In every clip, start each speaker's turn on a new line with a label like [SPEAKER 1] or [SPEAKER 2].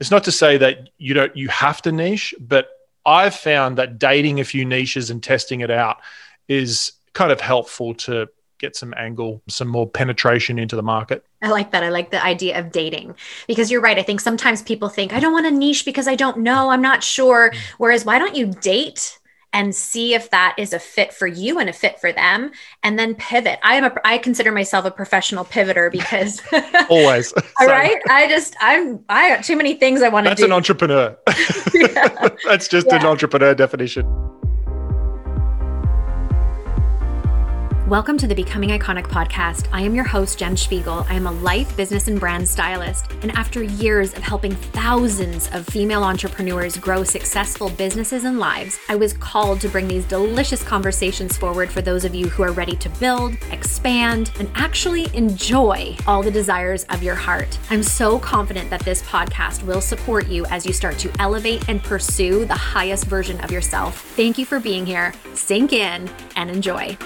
[SPEAKER 1] it's not to say that you don't you have to niche, but I've found that dating a few niches and testing it out is kind of helpful to get some angle, some more penetration into the market.
[SPEAKER 2] I like that. I like the idea of dating because you're right. I think sometimes people think, I don't want a niche because I don't know, I'm not sure. Mm. Whereas, why don't you date and see if that is a fit for you and a fit for them and then pivot. I am a i consider myself a professional pivoter because
[SPEAKER 1] always.
[SPEAKER 2] All right? I just i'm i got too many things i want to
[SPEAKER 1] do that's an entrepreneur. Yeah. that's just yeah. an entrepreneur definition
[SPEAKER 2] Welcome to the Becoming Iconic podcast. I am your host, Jen Spiegel. I am a life, business, and brand stylist. And after years of helping thousands of female entrepreneurs grow successful businesses and lives, I was called to bring these delicious conversations forward for those of you who are ready to build, expand, and actually enjoy all the desires of your heart. I'm so confident that this podcast will support you as you start to elevate and pursue the highest version of yourself. Thank you for being here. Sink in and enjoy.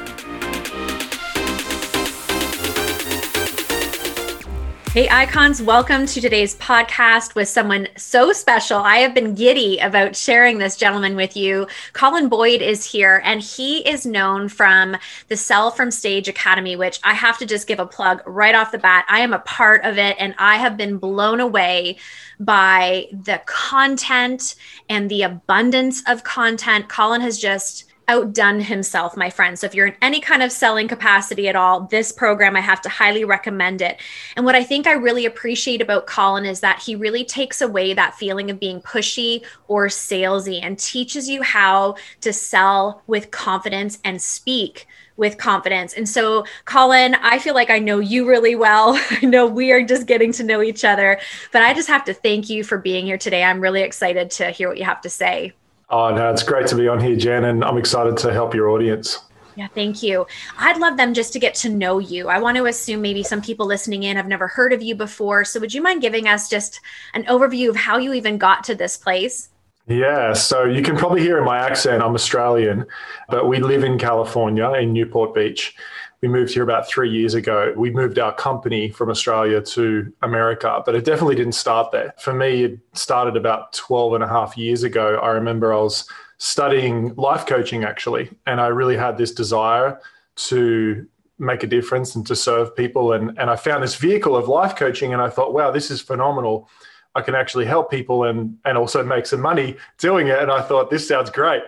[SPEAKER 2] Hey, icons, welcome to today's podcast with someone so special. I have been giddy about sharing this gentleman with you. Colin Boyd is here, and he is known from the Sell from Stage Academy, which I have to just give a plug right off the bat. I am a part of it, and I have been blown away by the content and the abundance of content. Colin has just outdone himself, my friend. So if you're in any kind of selling capacity at all, this program, I have to highly recommend it. And what I think I really appreciate about Colin is that he really takes away that feeling of being pushy or salesy and teaches you how to sell with confidence and speak with confidence. And so, Colin, I feel like I know you really well. I know we are just getting to know each other, but I just have to thank you for being here today. I'm really excited to hear what you have to say.
[SPEAKER 3] Oh, no, it's great to be on here, Jen, and I'm excited to help your audience.
[SPEAKER 2] Yeah, thank you. I'd love them just to get to know you. I want to assume maybe some people listening in have never heard of you before. So, would you mind giving us just an overview of how you even got to this place?
[SPEAKER 3] Yeah, so you can probably hear in my accent, I'm Australian, but we live in California in Newport Beach we moved here about three years ago. We moved our company from Australia to America, but it definitely didn't start there. For me, it started about 12 and a half years ago. I remember I was studying life coaching actually, and I really had this desire to make a difference and to serve people. And, and I found this vehicle of life coaching, and I thought, wow, this is phenomenal. I can actually help people and, and also make some money doing it. And I thought, this sounds great.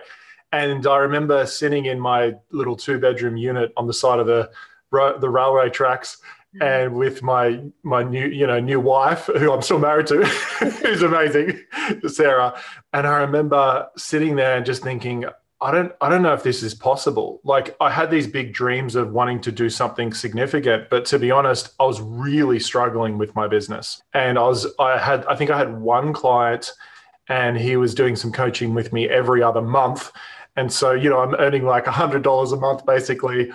[SPEAKER 3] And I remember sitting in my little two bedroom unit on the side of the the railway tracks mm. and with my my new you know new wife who I'm still married to who's amazing Sarah. And I remember sitting there and just thinking I don't I don't know if this is possible. Like I had these big dreams of wanting to do something significant but to be honest I was really struggling with my business. And I was I had I think I had one client and he was doing some coaching with me every other month and so, you know, I'm earning like $100 a month basically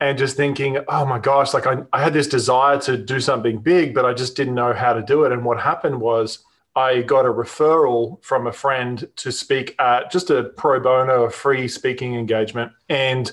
[SPEAKER 3] and just thinking, oh my gosh, like I, I had this desire to do something big, but I just didn't know how to do it. And what happened was I got a referral from a friend to speak at just a pro bono, a free speaking engagement. And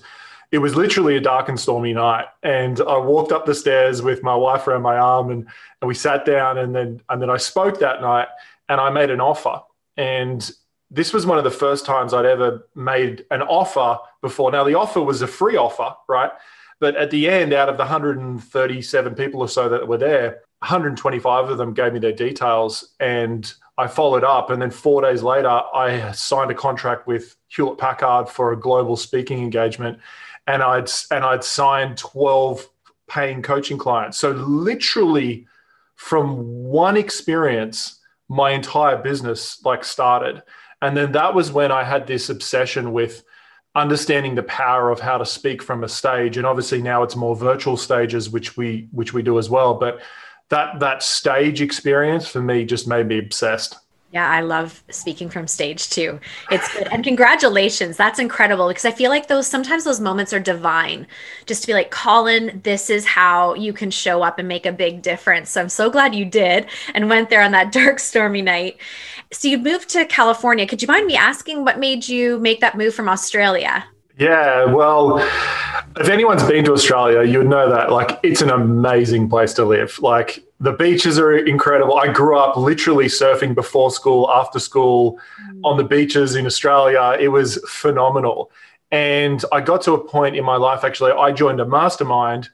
[SPEAKER 3] it was literally a dark and stormy night. And I walked up the stairs with my wife around my arm and, and we sat down and then and then I spoke that night and I made an offer. And this was one of the first times I'd ever made an offer before. Now, the offer was a free offer, right? But at the end, out of the 137 people or so that were there, 125 of them gave me their details and I followed up. And then four days later, I signed a contract with Hewlett Packard for a global speaking engagement. And I'd, and I'd signed 12 paying coaching clients. So, literally, from one experience, my entire business like started. And then that was when I had this obsession with understanding the power of how to speak from a stage. And obviously now it's more virtual stages, which we which we do as well. But that that stage experience for me just made me obsessed.
[SPEAKER 2] Yeah, I love speaking from stage too. It's good. And congratulations. That's incredible because I feel like those sometimes those moments are divine. Just to be like, Colin, this is how you can show up and make a big difference. So I'm so glad you did and went there on that dark, stormy night. So you moved to California. Could you mind me asking what made you make that move from Australia?
[SPEAKER 3] Yeah, well, if anyone's been to Australia, you would know that like it's an amazing place to live. Like The beaches are incredible. I grew up literally surfing before school, after school, mm. on the beaches in Australia. It was phenomenal. And I got to a point in my life, actually, I joined a mastermind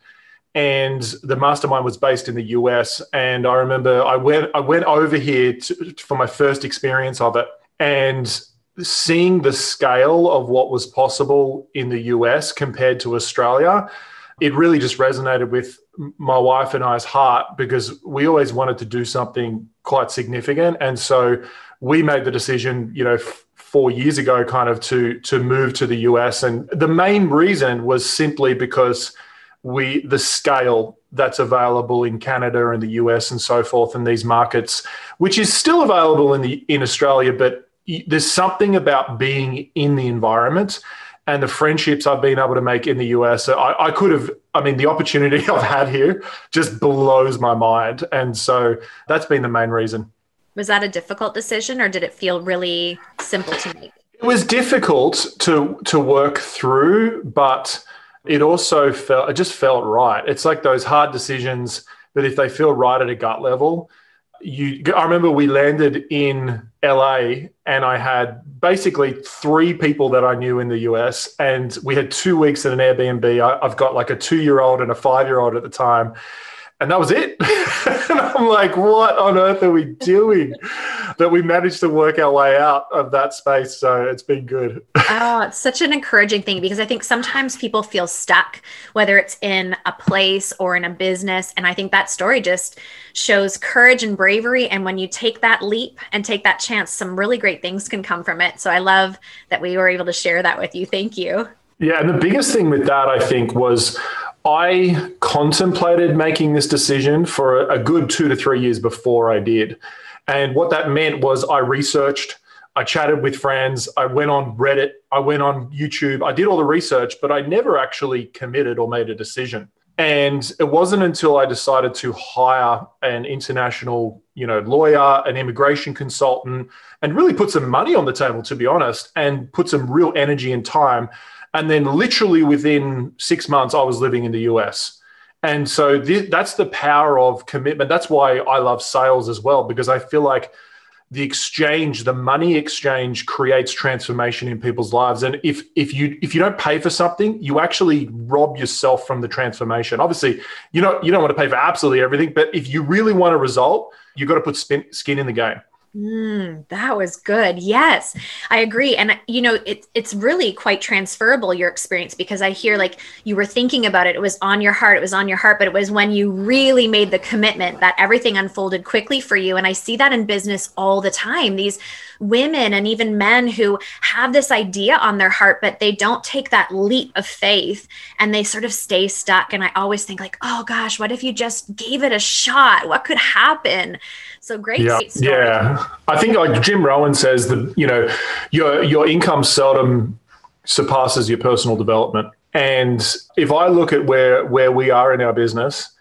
[SPEAKER 3] and the mastermind was based in the US. And I remember I went I went over here to, for my first experience of it, and seeing the scale of what was possible in the US compared to Australia, it really just resonated with my wife and I's heart because we always wanted to do something quite significant, and so we made the decision, you know. F- four years ago, kind of to to move to the US, and the main reason was simply because we the scale that's available in Canada and the US and so forth in these markets, which is still available in the in Australia, but there's something about being in the environment and the friendships I've been able to make in the US. I, I could have, I mean, the opportunity I've had here just blows my mind. And so that's been the main reason.
[SPEAKER 2] Was that a difficult decision or did it feel really simple to make?
[SPEAKER 3] It was difficult to to work through, but it also felt it just felt right. It's like those hard decisions but if they feel right at a gut level, you I remember we landed in LA and I had basically three people that I knew in the US and we had two weeks at an Airbnb. I, I've got like a two year old and a five year old at the time and that was it. and I'm like, what on earth are we doing? that we managed to work our way out of that space. So it's been good.
[SPEAKER 2] oh, it's such an encouraging thing because I think sometimes people feel stuck, whether it's in a place or in a business. And I think that story just shows courage and bravery. And when you take that leap and take that chance, some really great things can come from it. So I love that we were able to share that with you. Thank you.
[SPEAKER 3] Yeah. And the biggest thing with that, I think, was I contemplated making this decision for a good two to three years before I did. And what that meant was I researched, I chatted with friends, I went on Reddit, I went on YouTube, I did all the research, but I never actually committed or made a decision. And it wasn't until I decided to hire an international, you know, lawyer, an immigration consultant, and really put some money on the table, to be honest, and put some real energy and time and then literally within six months, I was living in the US. And so th- that's the power of commitment. That's why I love sales as well, because I feel like the exchange, the money exchange creates transformation in people's lives. And if if you if you don't pay for something, you actually rob yourself from the transformation. Obviously, you know you don't want to pay for absolutely everything, but if you really want a result, you've got to put spin, skin in the game.
[SPEAKER 2] Mm, that was good. Yes, I agree. And you know, it, it's really quite transferable your experience because I hear like you were thinking about it. It was on your heart. It was on your heart, but it was when you really made the commitment that everything unfolded quickly for you. And I see that in business all the time. These women and even men who have this idea on their heart, but they don't take that leap of faith and they sort of stay stuck. And I always think like, oh gosh, what if you just gave it a shot? What could happen? So great.
[SPEAKER 3] Yeah.
[SPEAKER 2] great
[SPEAKER 3] yeah. I think like Jim Rohn says that, you know, your, your income seldom surpasses your personal development. And if I look at where, where we are in our business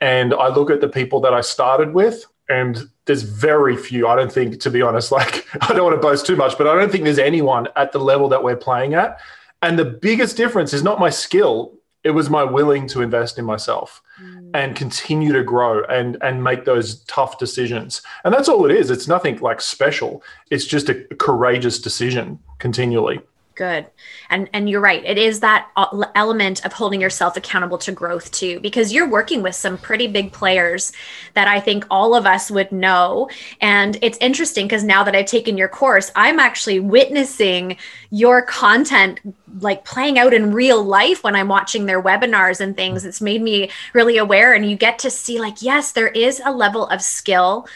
[SPEAKER 3] and I look at the people that I started with, and there's very few, I don't think, to be honest, like I don't want to boast too much, but I don't think there's anyone at the level that we're playing at. And the biggest difference is not my skill, it was my willing to invest in myself mm. and continue to grow and and make those tough decisions and that's all it is it's nothing like special it's just a courageous decision continually
[SPEAKER 2] good. And and you're right. It is that uh, element of holding yourself accountable to growth too because you're working with some pretty big players that i think all of us would know. And it's interesting because now that i've taken your course i'm actually witnessing your content like playing out in real life when i'm watching their webinars and things. It's made me really aware and you get to see like yes there is a level of skill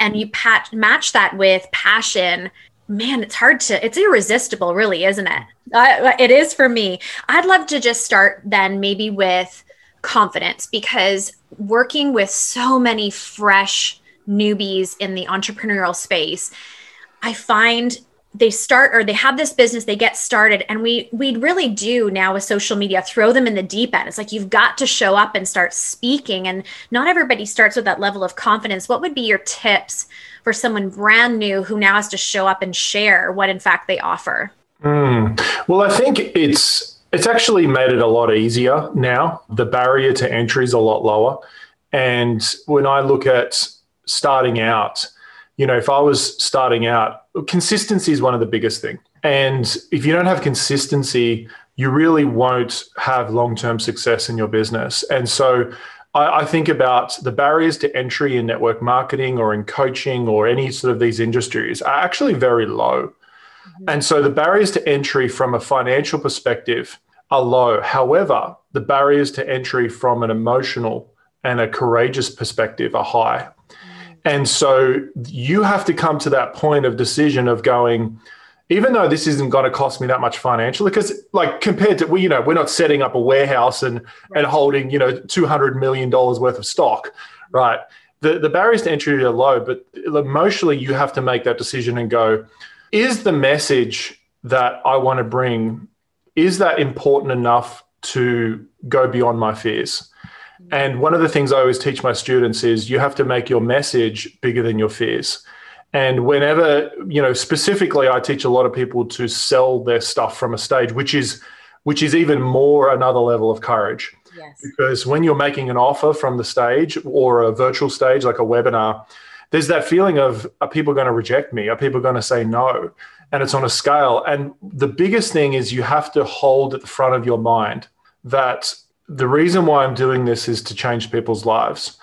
[SPEAKER 2] and you patch, match that with passion man, it's hard to, it's irresistible, really, isn't it? Uh, it is for me. I'd love to just start then maybe with confidence because working with so many fresh newbies in the entrepreneurial space, I find they start or they have this business they get started and we we really do now with social media throw them in the deep end it's like you've got to show up and start speaking and not everybody starts with that level of confidence what would be your tips for someone brand new who now has to show up and share what in fact they offer?
[SPEAKER 3] Mm. Well, I think it's it's actually made it a lot easier now. The barrier to entry is a lot lower.
[SPEAKER 4] And when I look at starting out, you know, if I was starting out, consistency is one of the biggest thing. And if you don't have consistency, you really won't have long-term success in your business. And so I, I think about the barriers to entry in network marketing or in coaching or any sort of these industries are actually very low. Mm-hmm. And so the barriers to entry from a financial perspective are low. However, the barriers to entry from an emotional and a courageous perspective are high. Mm. And so you have to come to that point of decision of going, even though this isn't going to cost me that much financially, because like compared to we, you know, we're not setting up a warehouse and right. and holding, you know, two hundred million dollars worth of stock, right? The the barriers to entry are low, but emotionally you have to make that decision and go, is the message that I want to bring, is that important enough to go beyond my fears? Mm-hmm. And one of the things I always teach my students is you have to make your message bigger than your fears. And whenever, you know, specifically, I teach a lot of people to sell their stuff from a stage, which is, which is even more another level of courage. Yes. Because when you're making an offer from the stage or a virtual stage, like a webinar, there's that feeling of are people going to reject me? Are people going to say no? And it's on a scale. And the biggest thing is you have to hold at the front of your mind that the reason why I'm doing this is to change people's lives.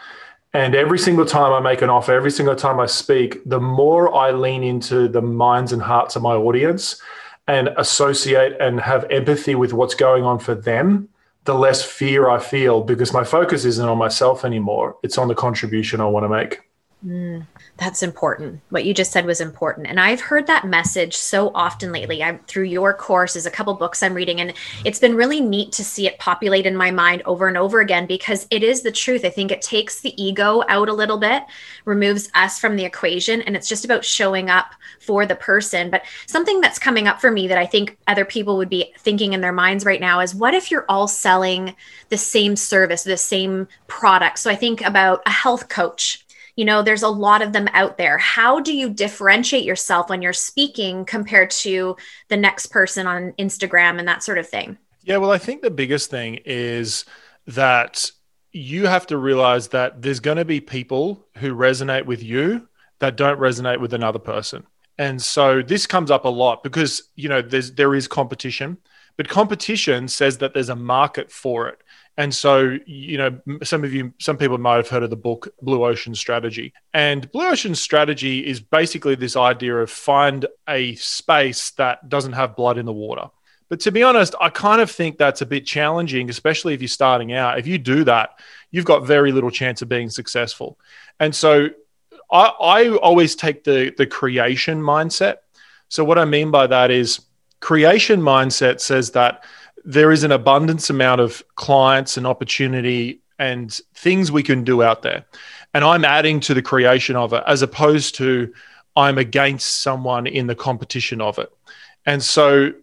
[SPEAKER 4] And every single time I make an offer, every single time I speak, the more I lean into the minds and hearts of my audience and associate and have empathy with what's going on for them, the less fear I feel because my focus isn't on myself anymore. It's on the contribution I want to make.
[SPEAKER 2] Mm, that's important. What you just said was important. And I've heard that message so often lately. I'm through your courses, a couple books I'm reading, and it's been really neat to see it populate in my mind over and over again because it is the truth. I think it takes the ego out a little bit, removes us from the equation, and it's just about showing up for the person. But something that's coming up for me that I think other people would be thinking in their minds right now is what if you're all selling the same service, the same product? So I think about a health coach you know there's a lot of them out there. How do you differentiate yourself when you're speaking compared to the next person on instagram and that sort of thing?
[SPEAKER 3] Yeah well i think the biggest thing is that you have to realize that there's going to be people who resonate with you that don't resonate with another person. And so this comes up a lot because you know there's there is competition but competition says that there's a market for it and so, you know, some of you, some people might have heard of the book Blue Ocean Strategy. And Blue Ocean Strategy is basically this idea of find a space that doesn't have blood in the water. But to be honest, I kind of think that's a bit challenging, especially if you're starting out. If you do that, you've got very little chance of being successful. And so I, I always take the, the creation mindset. So, what I mean by that is creation mindset says that there is an abundance amount of clients and opportunity and things we can do out there. And I'm adding to the creation of it as opposed to I'm against someone in the competition of it. And so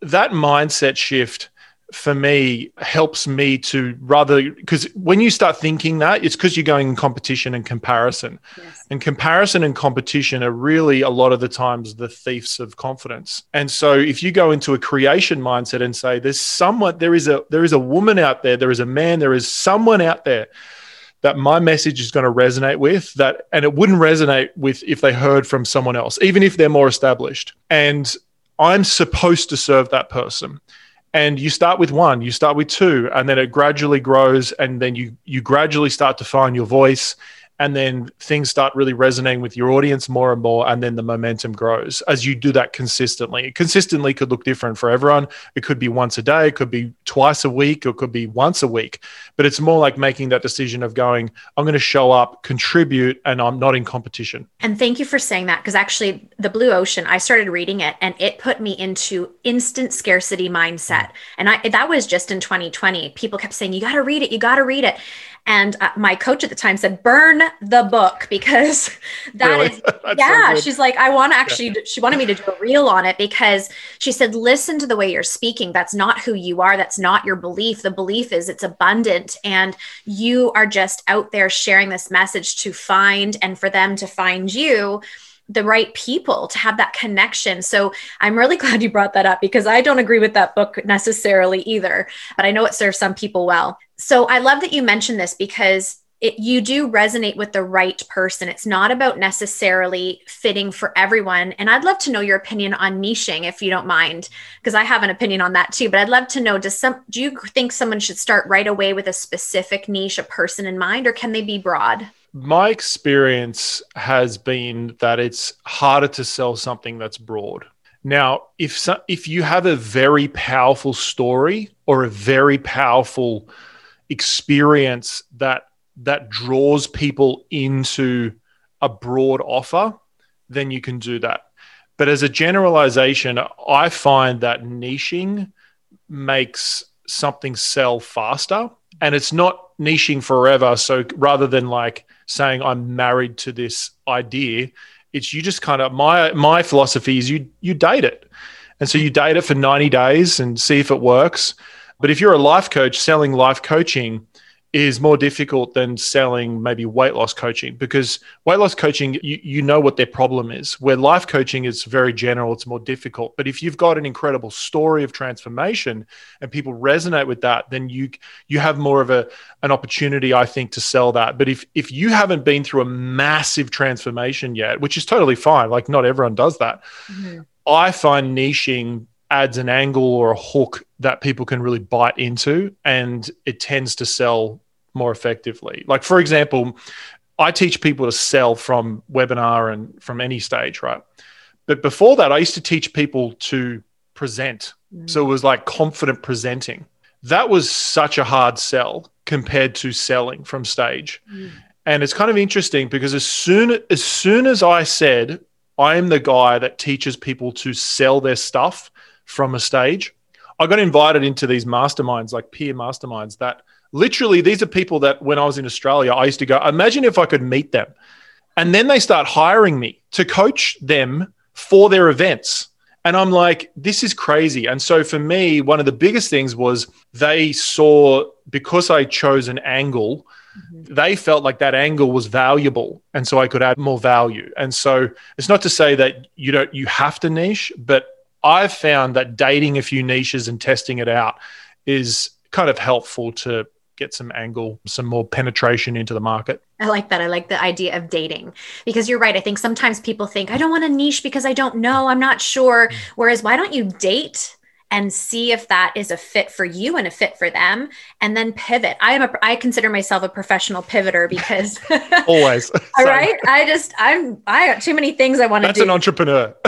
[SPEAKER 3] that mindset shift for me helps me to rather because when you start thinking that it's because you're going in competition and comparison. Yes. and comparison and competition are really a lot of the times the thieves of confidence. And so if you go into a creation mindset and say there's someone there is a there is a woman out there there is a man there is someone out there that my message is going to resonate with that and it wouldn't resonate with if they heard from someone else even if they're more established. And i'm supposed to serve that person and you start with one you start with two and then it gradually grows and then you you gradually start to find your voice and then things start really resonating with your audience more and more and then the momentum grows as you do that consistently. Consistently could look different for everyone. It could be once a day it could be twice a week or it could be once a week. But it's more like making that decision of going i'm going to show up contribute and i'm not in competition.
[SPEAKER 2] And thank you for saying that because actually the blue ocean i started reading it and it put me into instant scarcity mindset. Mm. And i that was just in 2020 people kept saying you got to read it you got to read it and uh, my coach at the time said, burn the book because that really? is, yeah. So she's like, I want to actually, yeah. she wanted me to do a reel on it because she said, listen to the way you're speaking. That's not who you are. That's not your belief. The belief is it's abundant and you are just out there sharing this message to find and for them to find you the right people to have that connection. So I'm really glad you brought that up because I don't agree with that book necessarily either, but I know it serves some people well. So I love that you mentioned this because it, you do resonate with the right person. It's not about necessarily fitting for everyone. And I'd love to know your opinion on niching, if you don't mind, because I have an opinion on that too. But I'd love to know: Does some do you think someone should start right away with a specific niche, a person in mind, or can they be broad?
[SPEAKER 3] My experience has been that it's harder to sell something that's broad. Now, if so, if you have a very powerful story or a very powerful experience that that draws people into a broad offer, then you can do that. But as a generalization, I find that niching makes something sell faster and it's not niching forever. So rather than like saying I'm married to this idea, it's you just kind of my my philosophy is you you date it. And so you date it for 90 days and see if it works. But if you're a life coach selling life coaching, is more difficult than selling maybe weight loss coaching because weight loss coaching you, you know what their problem is. Where life coaching is very general it's more difficult. But if you've got an incredible story of transformation and people resonate with that then you you have more of a an opportunity i think to sell that. But if if you haven't been through a massive transformation yet which is totally fine like not everyone does that mm-hmm. i find niching adds an angle or a hook that people can really bite into and it tends to sell more effectively. Like, for example, I teach people to sell from webinar and from any stage, right? But before that, I used to teach people to present. Mm. So it was like confident presenting. That was such a hard sell compared to selling from stage. Mm. And it's kind of interesting because as soon as soon as I said I am the guy that teaches people to sell their stuff from a stage. I got invited into these masterminds, like peer masterminds, that literally these are people that when I was in Australia, I used to go, imagine if I could meet them. And then they start hiring me to coach them for their events. And I'm like, this is crazy. And so for me, one of the biggest things was they saw because I chose an angle, mm-hmm. they felt like that angle was valuable. And so I could add more value. And so it's not to say that you don't you have to niche, but I've found that dating a few niches and testing it out is kind of helpful to get some angle, some more penetration into the market.
[SPEAKER 2] I like that. I like the idea of dating because you're right. I think sometimes people think, I don't want a niche because I don't know, I'm not sure. Mm. Whereas, why don't you date and see if that is a fit for you and a fit for them and then pivot. I am a i consider myself a professional pivoter because
[SPEAKER 3] always.
[SPEAKER 2] All right? I just i'm i got too many things i want to
[SPEAKER 3] do.
[SPEAKER 2] that's
[SPEAKER 3] an entrepreneur.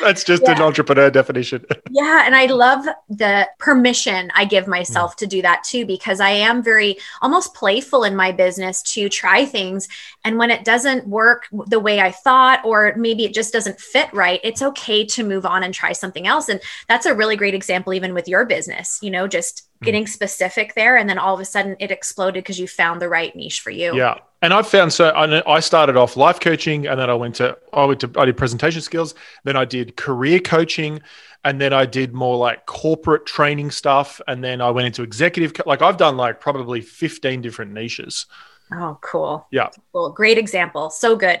[SPEAKER 3] That's just yeah. an entrepreneur definition.
[SPEAKER 2] Yeah and i love the permission i give myself mm. to do that too because i am very almost playful in my business to try things and when it doesn't work the way i thought or maybe it just doesn't fit right it's okay to move on and try something else and that's that's a really great example even with your business you know just hmm. getting specific there and then all of a sudden it exploded because you found the right niche for you.
[SPEAKER 3] Yeah. And i've found so i started off life coaching and then i went to i went to i did presentation skills then i did career coaching and then i did more like corporate training stuff and then i went into executive like i've done like probably 15 different niches.
[SPEAKER 2] Oh cool.
[SPEAKER 3] Yeah.
[SPEAKER 2] Cool. Great example. So good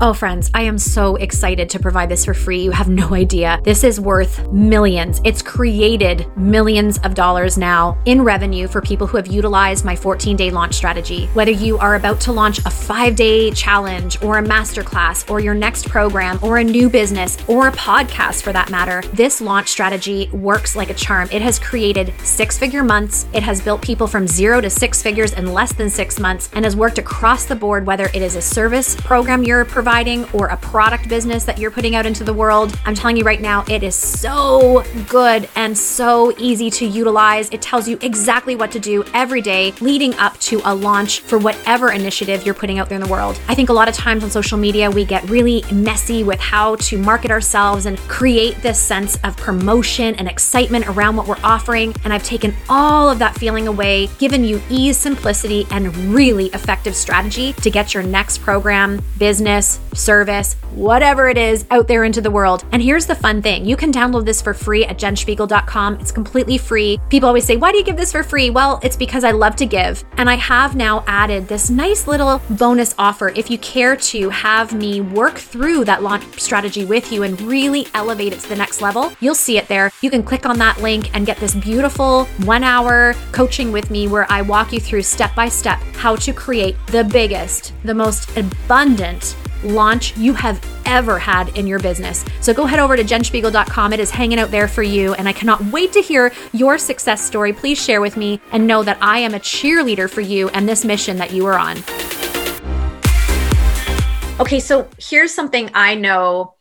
[SPEAKER 2] Oh, friends, I am so excited to provide this for free. You have no idea. This is worth millions. It's created millions of dollars now in revenue for people who have utilized my 14 day launch strategy. Whether you are about to launch a five day challenge or a masterclass or your next program or a new business or a podcast for that matter, this launch strategy works like a charm. It has created six figure months. It has built people from zero to six figures in less than six months and has worked across the board, whether it is a service program you're providing providing or a product business that you're putting out into the world, I'm telling you right now, it is so good and so easy to utilize. It tells you exactly what to do every day leading up to a launch for whatever initiative you're putting out there in the world. I think a lot of times on social media, we get really messy with how to market ourselves and create this sense of promotion and excitement around what we're offering. And I've taken all of that feeling away, given you ease, simplicity, and really effective strategy to get your next program, business, service, whatever it is out there into the world. And here's the fun thing you can download this for free at jenspiegel.com. It's completely free. People always say, Why do you give this for free? Well, it's because I love to give. And I have now added this nice little bonus offer if you care to have me work through that launch strategy with you and really elevate it to the next level. You'll see it there. You can click on that link and get this beautiful one hour coaching with me where I walk you through step by step how to create the biggest, the most abundant launch you have ever had in your business. So go head over to jenspiegel.com. It is hanging out there for you. And I cannot wait to hear your success story. Please share with me and know that I am a cheerleader for you and this mission that you are on. Okay, so here's something I know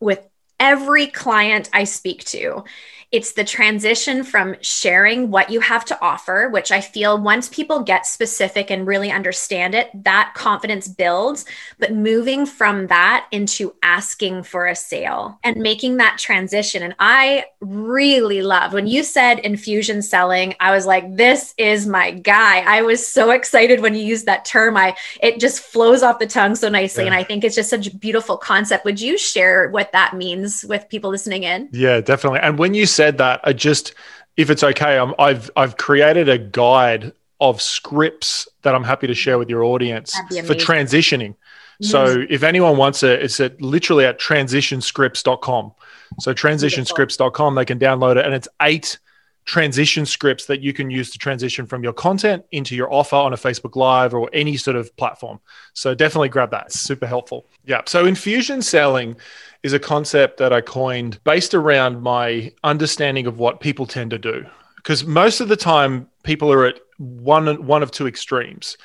[SPEAKER 2] with every client I speak to it's the transition from sharing what you have to offer, which I feel once people get specific and really understand it, that confidence builds. But moving from that into asking for a sale and making that transition. And I really love when you said infusion selling, I was like, this is my guy. I was so excited when you used that term. I it just flows off the tongue so nicely. Yeah. And I think it's just such a beautiful concept. Would you share what that means with people listening in?
[SPEAKER 3] Yeah, definitely. And when you said that, I just, if it's okay, i have I've created a guide of scripts that I'm happy to share with your audience for transitioning. Yes. So if anyone wants it, it's at literally at transitionscripts.com. So transitionscripts.com, they can download it, and it's eight transition scripts that you can use to transition from your content into your offer on a Facebook Live or any sort of platform. So definitely grab that. It's super helpful. Yeah. So infusion selling is a concept that I coined based around my understanding of what people tend to do. Because most of the time, people are at one one of two extremes.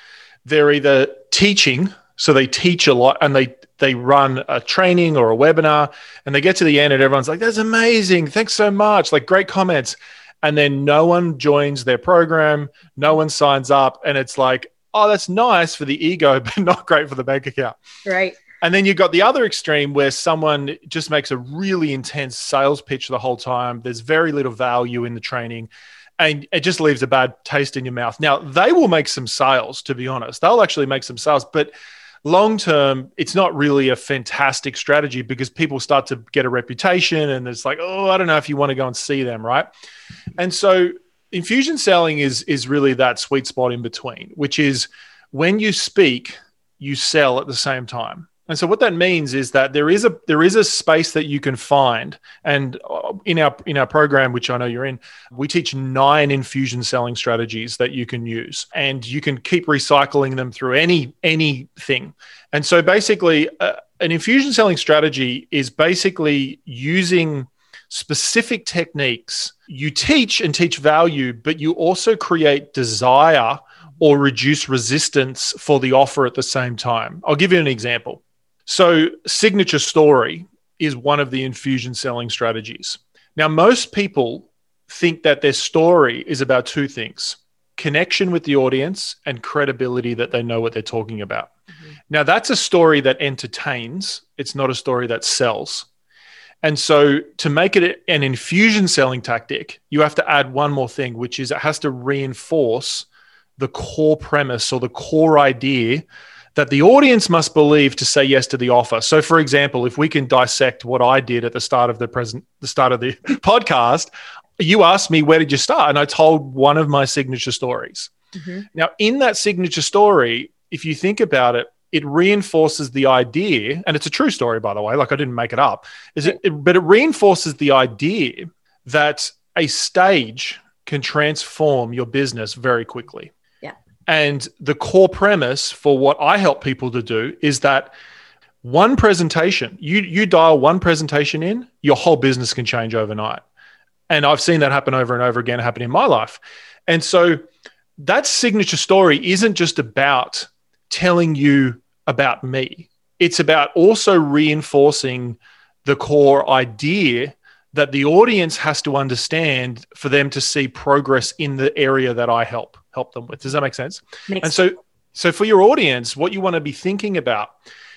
[SPEAKER 3] They're either teaching, so they teach a lot, and they they run a training or a webinar, and they get to the end, and everyone's like, "That's amazing! Thanks so much! Like great comments." And then no one joins their program, no one signs up, and it's like, "Oh, that's nice for the ego, but not great for the bank account."
[SPEAKER 2] Right.
[SPEAKER 3] And then you've got the other extreme where someone just makes a really intense sales pitch the whole time. There's very little value in the training and it just leaves a bad taste in your mouth. Now, they will make some sales, to be honest. They'll actually make some sales, but long term, it's not really a fantastic strategy because people start to get a reputation and it's like, oh, I don't know if you want to go and see them, right? And so infusion selling is is really that sweet spot in between, which is when you speak, you sell at the same time. And so what that means is that there is a there is a space that you can find, and uh, in our in our program, which I know you're in, we teach nine infusion selling strategies that you can use, and you can keep recycling them through any anything. And so basically, uh, an infusion selling strategy is basically using specific techniques. You teach and teach value, but you also create desire or reduce resistance for the offer at the same time. I'll give you an example. So, signature story is one of the infusion selling strategies. Now, most people think that their story is about two things connection with the audience and credibility that they know what they're talking about. Mm-hmm. Now, that's a story that entertains, it's not a story that sells. And so, to make it an infusion selling tactic, you have to add one more thing, which is it has to reinforce the core premise or the core idea that the audience must believe to say yes to the offer. So, for example, if we can dissect what I did at the start of the present, the start of the podcast, you asked me where did you start, and I told one of my signature stories. Mm-hmm. Now, in that signature story, if you think about it, it reinforces the idea, and it's a true story, by the way. Like I didn't make it up. Is it, it but it reinforces the idea that a stage can transform your business very quickly. And the core premise for what I help people to do is that one presentation, you you dial one presentation in, your whole business can change overnight. And I've seen that happen over and over again happen in my life. And so that signature story isn't just about telling you about me. It's about also reinforcing the core idea that the audience has to understand for them to see progress in the area that I help help them with. Does that make sense? Makes and so, so for your audience, what you want to be thinking about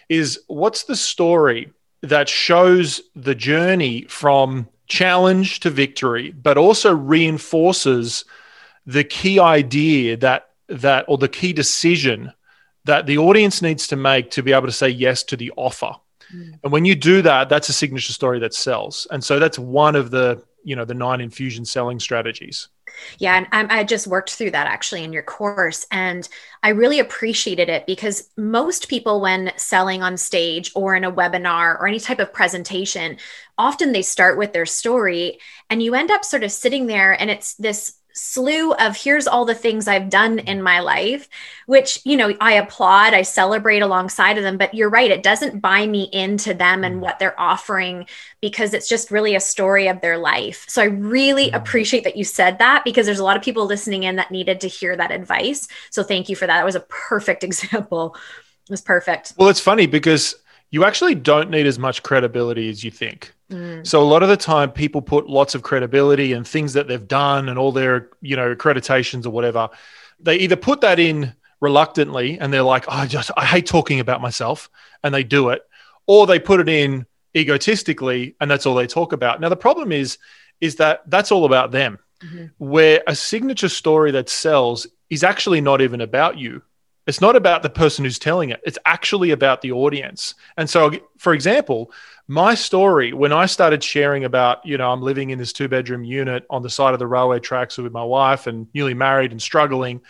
[SPEAKER 3] is what's the story that shows the journey from challenge to victory, but also reinforces the key idea that that or the key decision that the audience needs to make to be able to say yes to the offer. Mm. And when you do that, that's a signature story that sells. And so that's one of the, you know, the nine infusion selling strategies.
[SPEAKER 2] Yeah, and I, I just worked through that actually in your course, and I really appreciated it because most people, when selling on stage or in a webinar or any type of presentation, often they start with their story, and you end up sort of sitting there, and it's this slew of here's all the things I've done in my life, which, you know, I applaud, I celebrate alongside of them. But you're right, it doesn't buy me into them and mm. what they're offering because it's just really a story of their life. So I really mm. appreciate that you said that because there's a lot of people listening in that needed to hear that advice. So thank you for that. It was a perfect example. It was perfect.
[SPEAKER 3] Well, it's funny because you actually don't need as much credibility as you think. Mm. So a lot of the time people put lots of credibility and things that they've done and all their, you know, accreditations or whatever. They either put that in reluctantly and they're like, oh, I just I hate talking about myself and they do it, or they put it in egotistically and that's all they talk about. Now the problem is is that that's all about them. Mm-hmm. Where a signature story that sells is actually not even about you. It's not about the person who's telling it. It's actually about the audience. And so, for example, my story when I started sharing about, you know, I'm living in this two bedroom unit on the side of the railway tracks with my wife and newly married and struggling.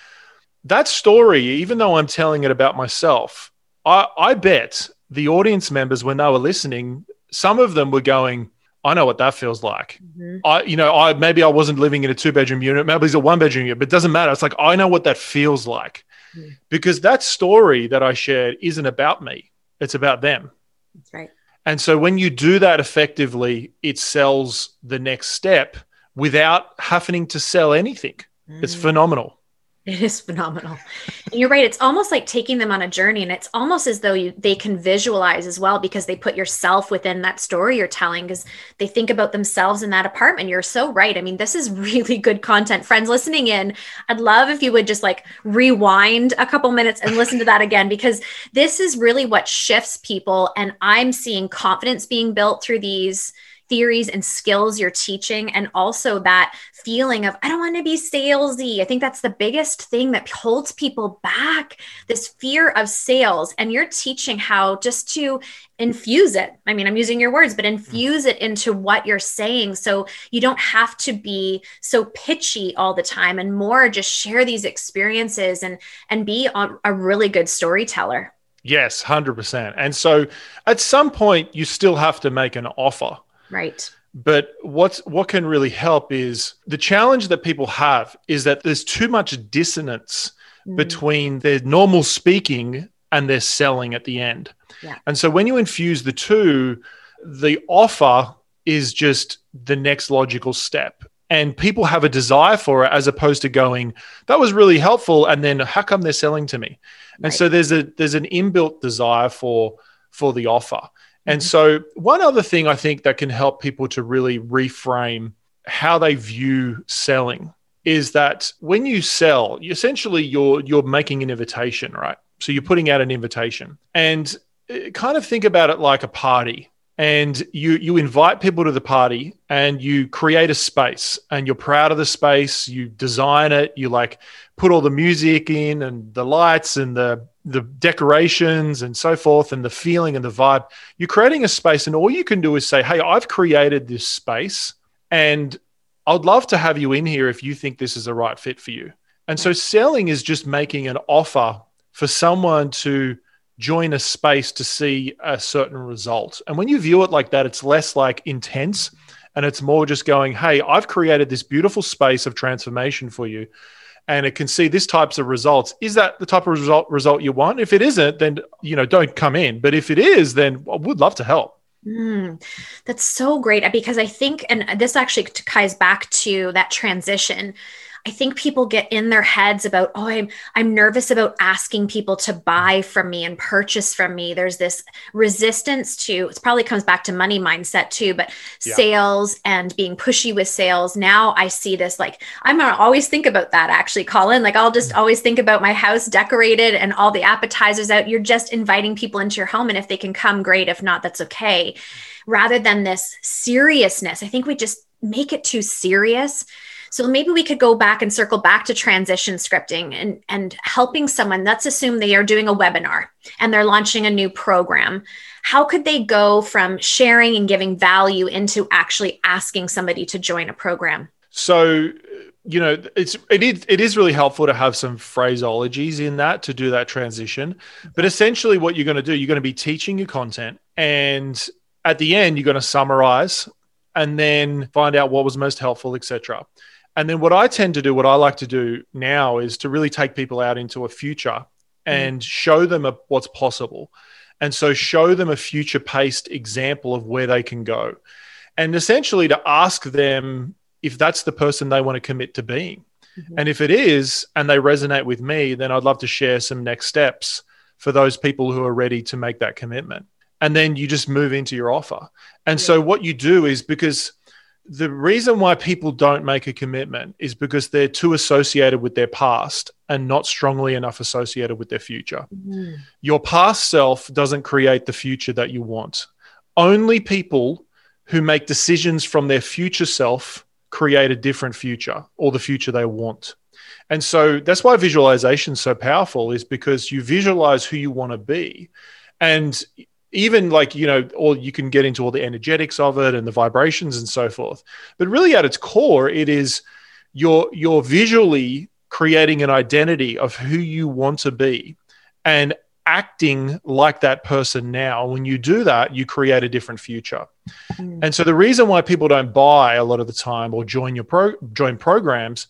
[SPEAKER 3] That story, even though I'm telling it about myself, I, I bet the audience members, when they were listening, some of them were going, I know what that feels like. Mm-hmm. I, you know, I maybe I wasn't living in a two bedroom unit, maybe it's a one bedroom unit, but it doesn't matter. It's like I know what that feels like because that story that I shared isn't about me; it's about them.
[SPEAKER 2] That's right.
[SPEAKER 3] And so when you do that effectively, it sells the next step without having to sell anything. Mm. It's phenomenal.
[SPEAKER 2] It is phenomenal. And you're right. It's almost like taking them on a journey. And it's almost as though you, they can visualize as well because they put yourself within that story you're telling because they think about themselves in that apartment. You're so right. I mean, this is really good content. Friends listening in, I'd love if you would just like rewind a couple minutes and listen to that again because this is really what shifts people. And I'm seeing confidence being built through these theories and skills you're teaching and also that feeling of i don't want to be salesy. I think that's the biggest thing that holds people back this fear of sales. And you're teaching how just to infuse it. I mean i'm using your words but hmm. infuse it into what you're saying so you don't have to be so pitchy all the time and more just share these experiences and and be a, a really good storyteller.
[SPEAKER 3] Yes, 100%. And so at some point, you still have to make an offer.
[SPEAKER 2] Right.
[SPEAKER 3] But what's what can really help is the challenge that people have is that there's too much dissonance mm. between their normal speaking and their selling at the end. Yeah. And so when you infuse the two, the offer is just the next logical step. And people have a desire for it as opposed to going, that was really helpful. And then how come they're selling to me? And right. so there's a there's an inbuilt desire for for the offer. And so, one other thing I think that can help people to really reframe how they view selling is that when you sell, essentially you're you're making an invitation, right? So you're putting out an invitation, and uh, kind of think about it like a party. And you you invite people to the party, and you create a space, and you're proud of the space. You design it. You like put all the music in, and the lights, and the the decorations and so forth and the feeling and the vibe you're creating a space and all you can do is say hey i've created this space and i'd love to have you in here if you think this is the right fit for you and so selling is just making an offer for someone to join a space to see a certain result and when you view it like that it's less like intense and it's more just going hey i've created this beautiful space of transformation for you and it can see this types of results. Is that the type of result result you want? If it isn't, then you know don't come in. But if it is, then I would love to help.
[SPEAKER 2] Mm, that's so great because I think, and this actually ties back to that transition I think people get in their heads about, oh, I'm I'm nervous about asking people to buy from me and purchase from me. There's this resistance to it probably comes back to money mindset too, but yeah. sales and being pushy with sales. Now I see this like I'm gonna always think about that actually, Colin. Like I'll just mm. always think about my house decorated and all the appetizers out. You're just inviting people into your home. And if they can come, great. If not, that's okay. Rather than this seriousness. I think we just make it too serious So maybe we could go back and circle back to transition scripting and, and helping someone. Let's assume they are doing a webinar and they're launching a new program. How could they go from sharing and giving value into actually asking somebody to join a program?
[SPEAKER 3] So, you know, it's it is it is really helpful to have some phraseologies in that to do that transition. But essentially, what you're going to do, you're going to be teaching your content, and at the end, you're going to summarize and then find out what was most helpful, etc. And then what I tend to do, what I like to do now, is to really take people out into a future and mm. show them a, what's possible. And so show them a future paced example of where they can go. And essentially to ask them if that's the person they want to commit to being. Mm-hmm. And if it is, and they resonate with me, then I'd love to share some next steps for those people who are ready to make that commitment. And then you just move into your offer. And yeah. so what you do is because the reason why people don't make a commitment is because they're too associated with their past and not strongly enough associated with their future. Mm-hmm. Your past self doesn't create the future that you want. Only people who make decisions from their future self create a different future or the future they want. And so that's why visualization is so powerful is because you visualize who you want to be. And even like, you know, or you can get into all the energetics of it and the vibrations and so forth. But really at its core, it is you're you're visually creating an identity of who you want to be and acting like that person now. When you do that, you create a different future. Mm. And so the reason why people don't buy a lot of the time or join your pro join programs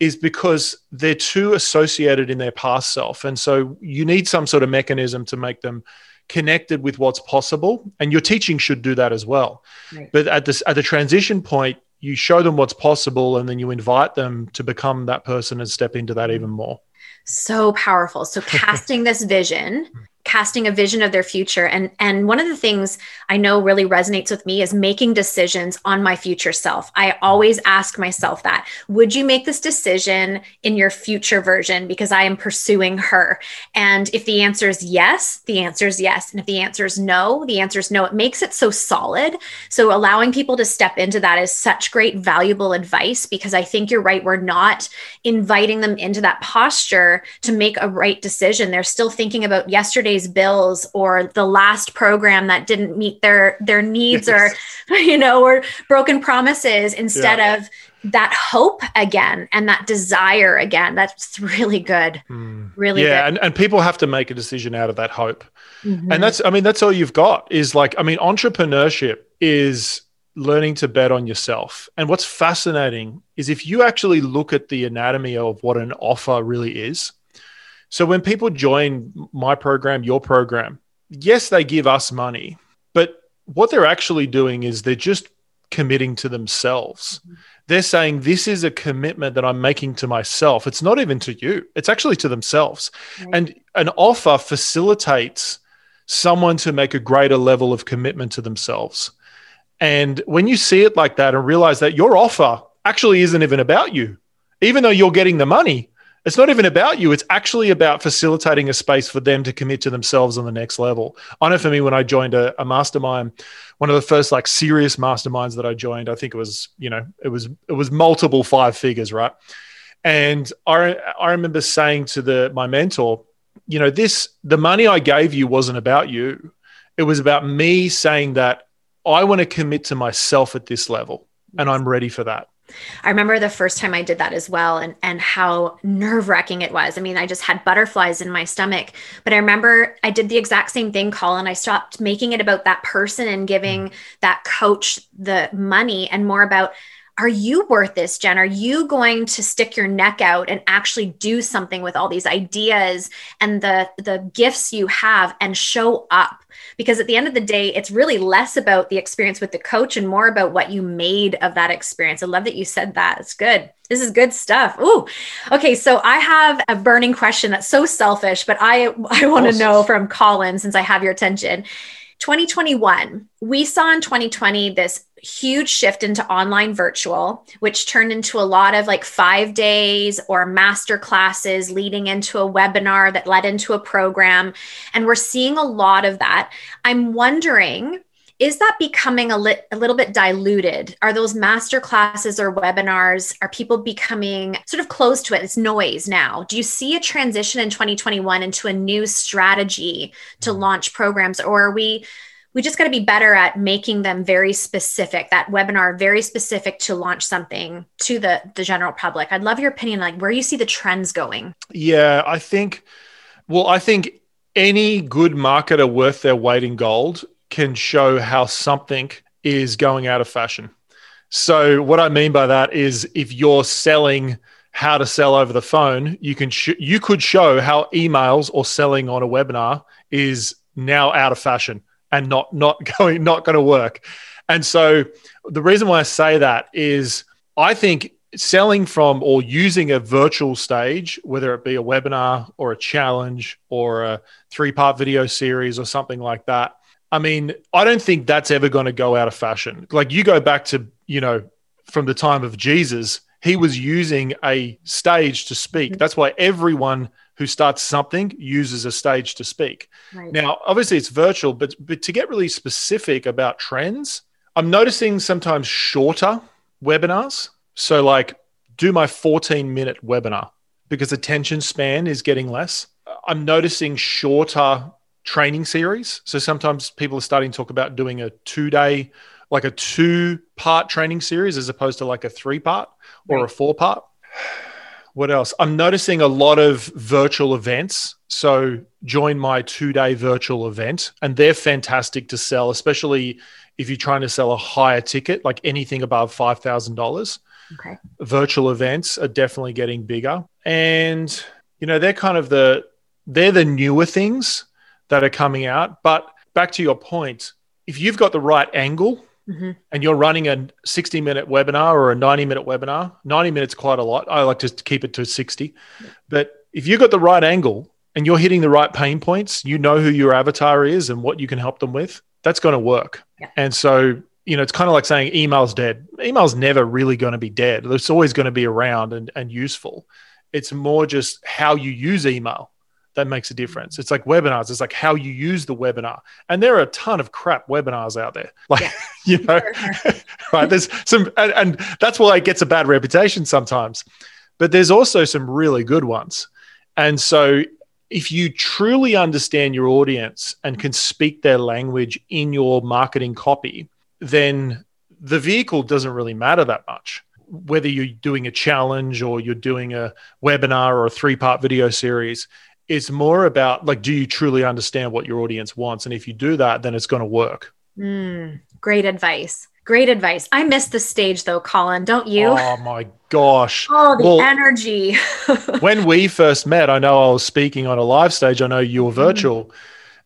[SPEAKER 3] is because they're too associated in their past self. And so you need some sort of mechanism to make them connected with what's possible. And your teaching should do that as well. Right. But at this at the transition point, you show them what's possible and then you invite them to become that person and step into that mm-hmm. even more
[SPEAKER 2] so powerful so casting this vision casting a vision of their future. And and one of the things i know really resonates with me is making decisions on my future self. I always ask myself that. Would you make this decision in your future version? Because i am pursuing her. And if the answer is yes the answer is yes. And if the answer is no the answer is no. It makes it so solid. So allowing people to step into that is such great valuable advice because i think you're right. We're not inviting them into that posture to make a right decision. They're still thinking about yesterday yesterday's bills or the last program that didn't meet their their needs yes. or you know or broken promises instead yeah. of that hope again and that desire again that's really good mm. really
[SPEAKER 3] yeah and, and people have to make a decision out of that hope mm-hmm. and that's i mean that's all you've got is like i mean entrepreneurship is learning to bet on yourself and what's fascinating is if you actually look at the anatomy of what an offer really is so when people join my program, your program, yes, they give us money, but what they're actually doing is they're just committing to themselves. Mm-hmm. They're saying, This is a commitment that I'm making to myself. It's not even to you, it's actually to themselves. Right. And an offer facilitates someone to make a greater level of commitment to themselves. And when you see it like that and realize that your offer actually isn't even about you, even though you're getting the money, it's not even about you. It's actually about facilitating a space for them to commit to themselves on the next level. I know for me, when I joined a, a, mastermind, one of the first like serious masterminds that I joined, I think it was, you know, it was it was multiple five figures, right? And I I remember saying to the my mentor, you know, this the money I gave you wasn't about you. It was about me saying that I want to commit to myself at this level, and I'm ready for that.
[SPEAKER 2] I remember the first time I did that as well and and how nerve-wracking it was. I mean, I just had butterflies in my stomach. But I remember I did the exact same thing, Colin. I stopped making it about that person and giving mm. that coach the money and more about are you worth this, Jen? Are you going to stick your neck out and actually do something with all these ideas and the the gifts you have and show up? Because at the end of the day, it's really less about the experience with the coach and more about what you made of that experience. I love that you said that. It's good. This is good stuff. Ooh. Okay, so I have a burning question that's so selfish, but I I want to know from Colin since I have your attention. 2021, we saw in 2020 this huge shift into online virtual, which turned into a lot of like five days or master classes leading into a webinar that led into a program. And we're seeing a lot of that. I'm wondering is that becoming a, a little bit diluted? Are those master classes or webinars, are people becoming sort of close to it? It's noise now. Do you see a transition in 2021 into a new strategy to mm. launch programs, or are we? We just got to be better at making them very specific. That webinar very specific to launch something to the the general public. I'd love your opinion, like where you see the trends going.
[SPEAKER 3] Yeah, I think. Well, I think any good marketer worth their weight in gold can show how something is going out of fashion. So what I mean by that is if you're selling how to sell over the phone, you can sh- you could show how emails or selling on a webinar is now out of fashion and not not going not going to work. And so the reason why I say that is I think selling from or using a virtual stage, whether it be a webinar or a challenge or a three part video series or something like that, I mean, I don't think that's ever going to go out of fashion. Like you go back to, you know, from the time of Jesus, he was using a stage to speak. Mm-hmm. That's why everyone who starts something uses a stage to speak. Right. Now, obviously it's virtual, but but to get really specific about trends, I'm noticing sometimes shorter webinars. So like do my 14 minute webinar because attention span is getting less. I'm noticing shorter training series. So sometimes people are starting to talk about doing a two day, like a two part training series as opposed to like a three part or right. a four part. What else? I'm noticing a lot of virtual events. So join my two day virtual event, and they're fantastic to sell, especially if you're trying to sell a higher ticket, like anything above $5,000. Okay. Virtual events are definitely getting bigger. And, you know, they're kind of the, they're the newer things that are coming out. But back to your point, if you've got the right angle mm-hmm. and you're running a 60 minute webinar or a 90 minute webinar, 90 minutes quite a lot. I like to keep it to 60. But if you've got the right angle and you're hitting the right pain points, you know who your avatar is and what you can help them with, that's going to work. Yeah. And so, you know, it's kind of like saying email's dead. Email's never really going to be dead. It's always going to be around and, and useful. It's more just how you use email that makes a difference. It's like webinars. It's like how you use the webinar. And there are a ton of crap webinars out there. Like, yeah. you know, right. There's some, and, and, that's why it gets a bad reputation sometimes. But there's also some really good ones. And so if you truly understand your audience and can speak their language in your marketing copy, then the vehicle doesn't really matter that much whether you're doing a challenge or you're doing a webinar or a three part video series, it's more about like, do you truly understand what your audience wants? And if you do that, then it's going to work.
[SPEAKER 2] Mm, great advice. Great advice. I miss the stage though, Colin. Don't you?
[SPEAKER 3] Oh my gosh.
[SPEAKER 2] Oh, the well, energy.
[SPEAKER 3] when we first met, I know I was speaking on a live stage. I know you were mm. virtual. Mm.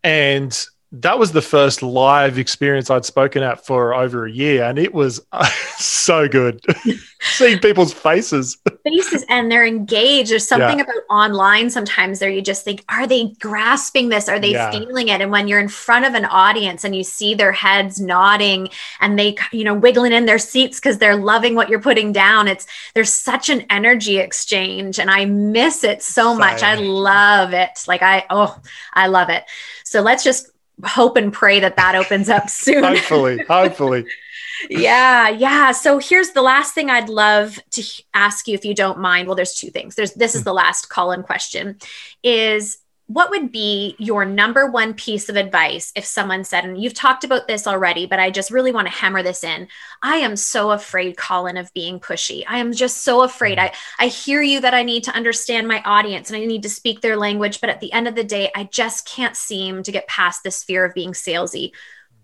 [SPEAKER 3] And that was the first live experience I'd spoken at for over a year, and it was uh, so good seeing people's faces.
[SPEAKER 2] Faces, and they're engaged. There's something yeah. about online sometimes there you just think, are they grasping this? Are they yeah. feeling it? And when you're in front of an audience and you see their heads nodding and they, you know, wiggling in their seats because they're loving what you're putting down, it's there's such an energy exchange, and I miss it so Same. much. I love it. Like I, oh, I love it. So let's just hope and pray that that opens up soon.
[SPEAKER 3] hopefully, hopefully.
[SPEAKER 2] yeah, yeah. So here's the last thing I'd love to ask you if you don't mind. Well, there's two things. There's this is hmm. the last call-in question is what would be your number one piece of advice if someone said, and you've talked about this already, but I just really want to hammer this in. I am so afraid, Colin, of being pushy. I am just so afraid. Mm-hmm. I, I hear you that I need to understand my audience and I need to speak their language, but at the end of the day, I just can't seem to get past this fear of being salesy.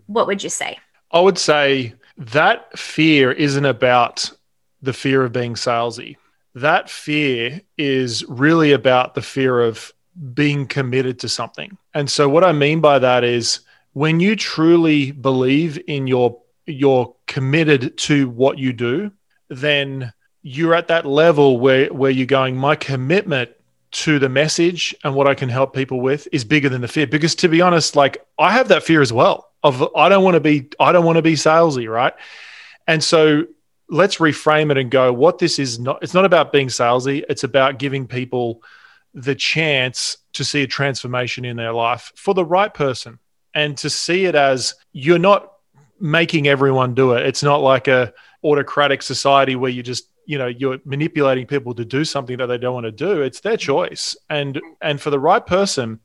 [SPEAKER 2] What would you say?
[SPEAKER 3] I would say that fear isn't about the fear of being salesy. That fear is really about the fear of being committed to something. And so what I mean by that is when you truly believe in your you're committed to what you do, then you're at that level where where you're going my commitment to the message and what I can help people with is bigger than the fear because to be honest like I have that fear as well of I don't want to be I don't want to be salesy, right? And so let's reframe it and go what this is not it's not about being salesy, it's about giving people the chance to see a transformation in their life for the right person and to see it as you're not making everyone do it. It's not like a autocratic society where you just you know you're manipulating people to do something that they don't want to do it's their choice and and for the right person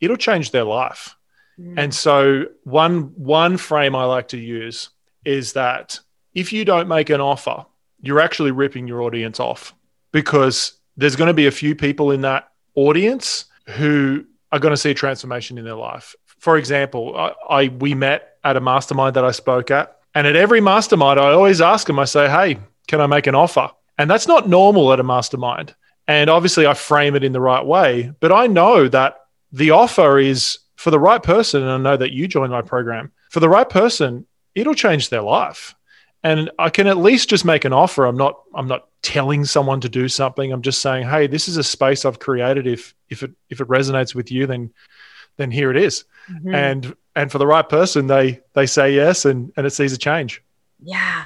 [SPEAKER 3] it'll change their life mm. and so one one frame i like to use is that if you don't make an offer you're actually ripping your audience off because there's going to be a few people in that audience who are going to see a transformation in their life for example I, I we met at a mastermind that i spoke at and at every mastermind i always ask them i say hey can I make an offer? And that's not normal at a mastermind. And obviously, I frame it in the right way, but I know that the offer is for the right person. And I know that you joined my program for the right person, it'll change their life. And I can at least just make an offer. I'm not, I'm not telling someone to do something. I'm just saying, hey, this is a space I've created. If if it if it resonates with you, then then here it is. Mm-hmm. And and for the right person, they they say yes and and it sees a change.
[SPEAKER 2] Yeah.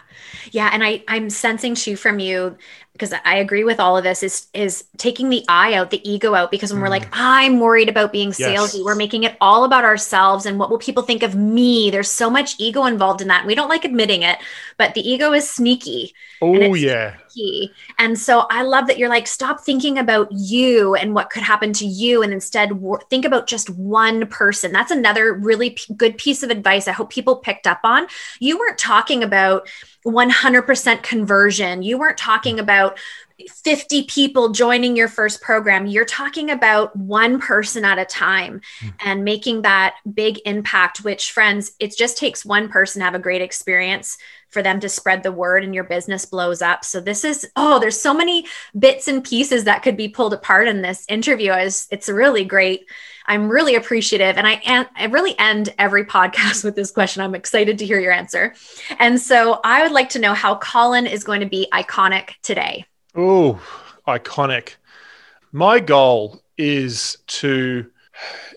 [SPEAKER 2] Yeah. And I, I'm sensing too from you because I agree with all of this is is taking the I out, the ego out. Because when mm. we're like, mm. I'm worried about being salesy, yes. we're making it all about ourselves and what will people think of me. There's so much ego involved in that. We don't like admitting it, but the ego is sneaky.
[SPEAKER 3] Oh yeah.
[SPEAKER 2] Sneaky. And so I love that you're like, stop thinking about you and what could happen to you, and instead think about just one person. That's another really p- good piece of advice. I hope people picked up on. You weren't talking about 100% conversion. You weren't talking about 50 people joining your first program. You're talking about one person at a time mm. and making that big impact, which, friends, it just takes one person to have a great experience for them to spread the word and your business blows up. So, this is, oh, there's so many bits and pieces that could be pulled apart in this interview. It's, it's really great. I'm really appreciative. And I, I really end every podcast with this question. I'm excited to hear your answer. And so I would like to know how Colin is going to be iconic today.
[SPEAKER 3] Oh, iconic. My goal is to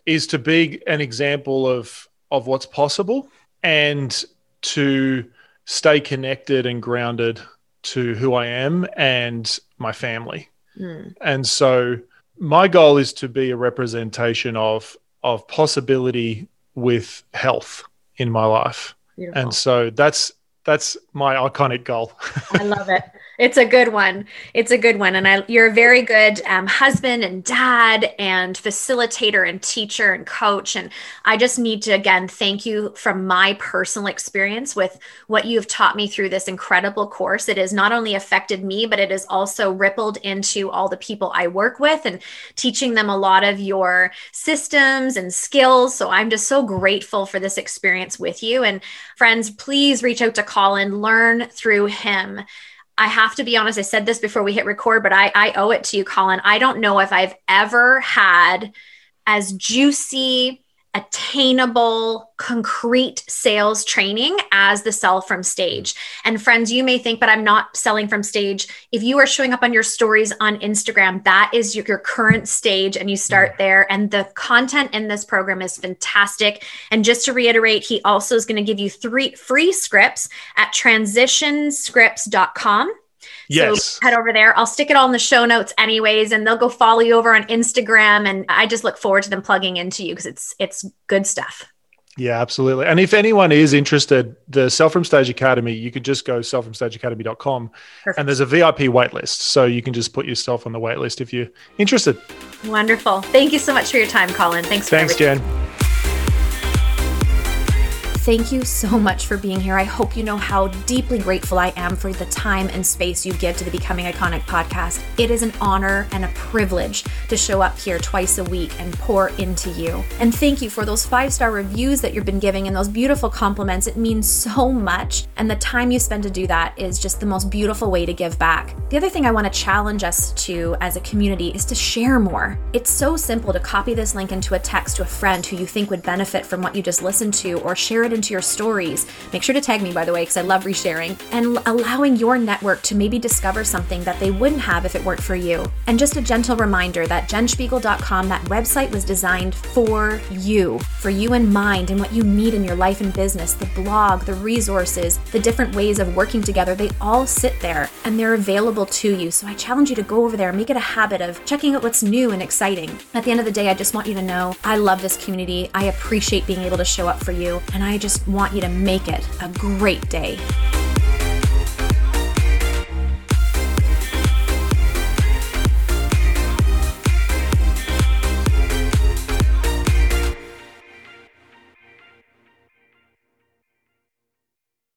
[SPEAKER 3] is to be an example of of what's possible and to stay connected and grounded to who I am and my family. Mm. And so my goal is to be a representation of of possibility with health in my life. Beautiful. And so that's that's my iconic goal.
[SPEAKER 2] I love it. It's a good one. It's a good one. And I, you're a very good um, husband and dad and facilitator and teacher and coach. And I just need to, again, thank you from my personal experience with what you've taught me through this incredible course. It has not only affected me, but it has also rippled into all the people I work with and teaching them a lot of your systems and skills. So I'm just so grateful for this experience with you. And friends, please reach out to Colin, learn through him. I have to be honest, I said this before we hit record, but I, I owe it to you, Colin. I don't know if I've ever had as juicy, attainable, concrete sales training as the sell from stage. And friends, you may think, but I'm not selling from stage. If you are showing up on your stories on Instagram, that is your, your current stage, and you start mm. there. And the content in this program is fantastic. And just to reiterate, he also is going to give you three free scripts at transitionscripts.com.
[SPEAKER 3] Yes.
[SPEAKER 2] So head over there. I'll stick it all in the show notes anyways, and they'll go follow you over on Instagram. And I just look forward to them plugging into you because it's it's good stuff.
[SPEAKER 3] Yeah, absolutely. And if anyone is interested, the Sell From Stage Academy, you could just go sellfromstageacademy.com Perfect. and there's a VIP waitlist. So you can just put yourself on the waitlist if you're interested.
[SPEAKER 2] Wonderful. Thank you so much for your time, Colin. Thanks
[SPEAKER 3] Thanks, Jen.
[SPEAKER 2] Thank you so much for being here. I hope you know how deeply grateful I am for the time and space you give to the Becoming Iconic podcast. It is an honor and a privilege to show up here twice a week and pour into you. And thank you for those five star reviews that you've been giving and those beautiful compliments. It means so much. And the time you spend to do that is just the most beautiful way to give back. The other thing I want to challenge us to as a community is to share more. It's so simple to copy this link into a text to a friend who you think would benefit from what you just listened to or share it into your stories. Make sure to tag me, by the way, because I love resharing and allowing your network to maybe discover something that they wouldn't have if it weren't for you. And just a gentle reminder that jenspiegel.com, that website was designed for you, for you in mind and what you need in your life and business. The blog, the resources, the different ways of working together, they all sit there and they're available to you. So I challenge you to go over there, and make it a habit of checking out what's new and exciting. At the end of the day, I just want you to know I love this community. I appreciate being able to show up for you. And I just want you to make it a great day.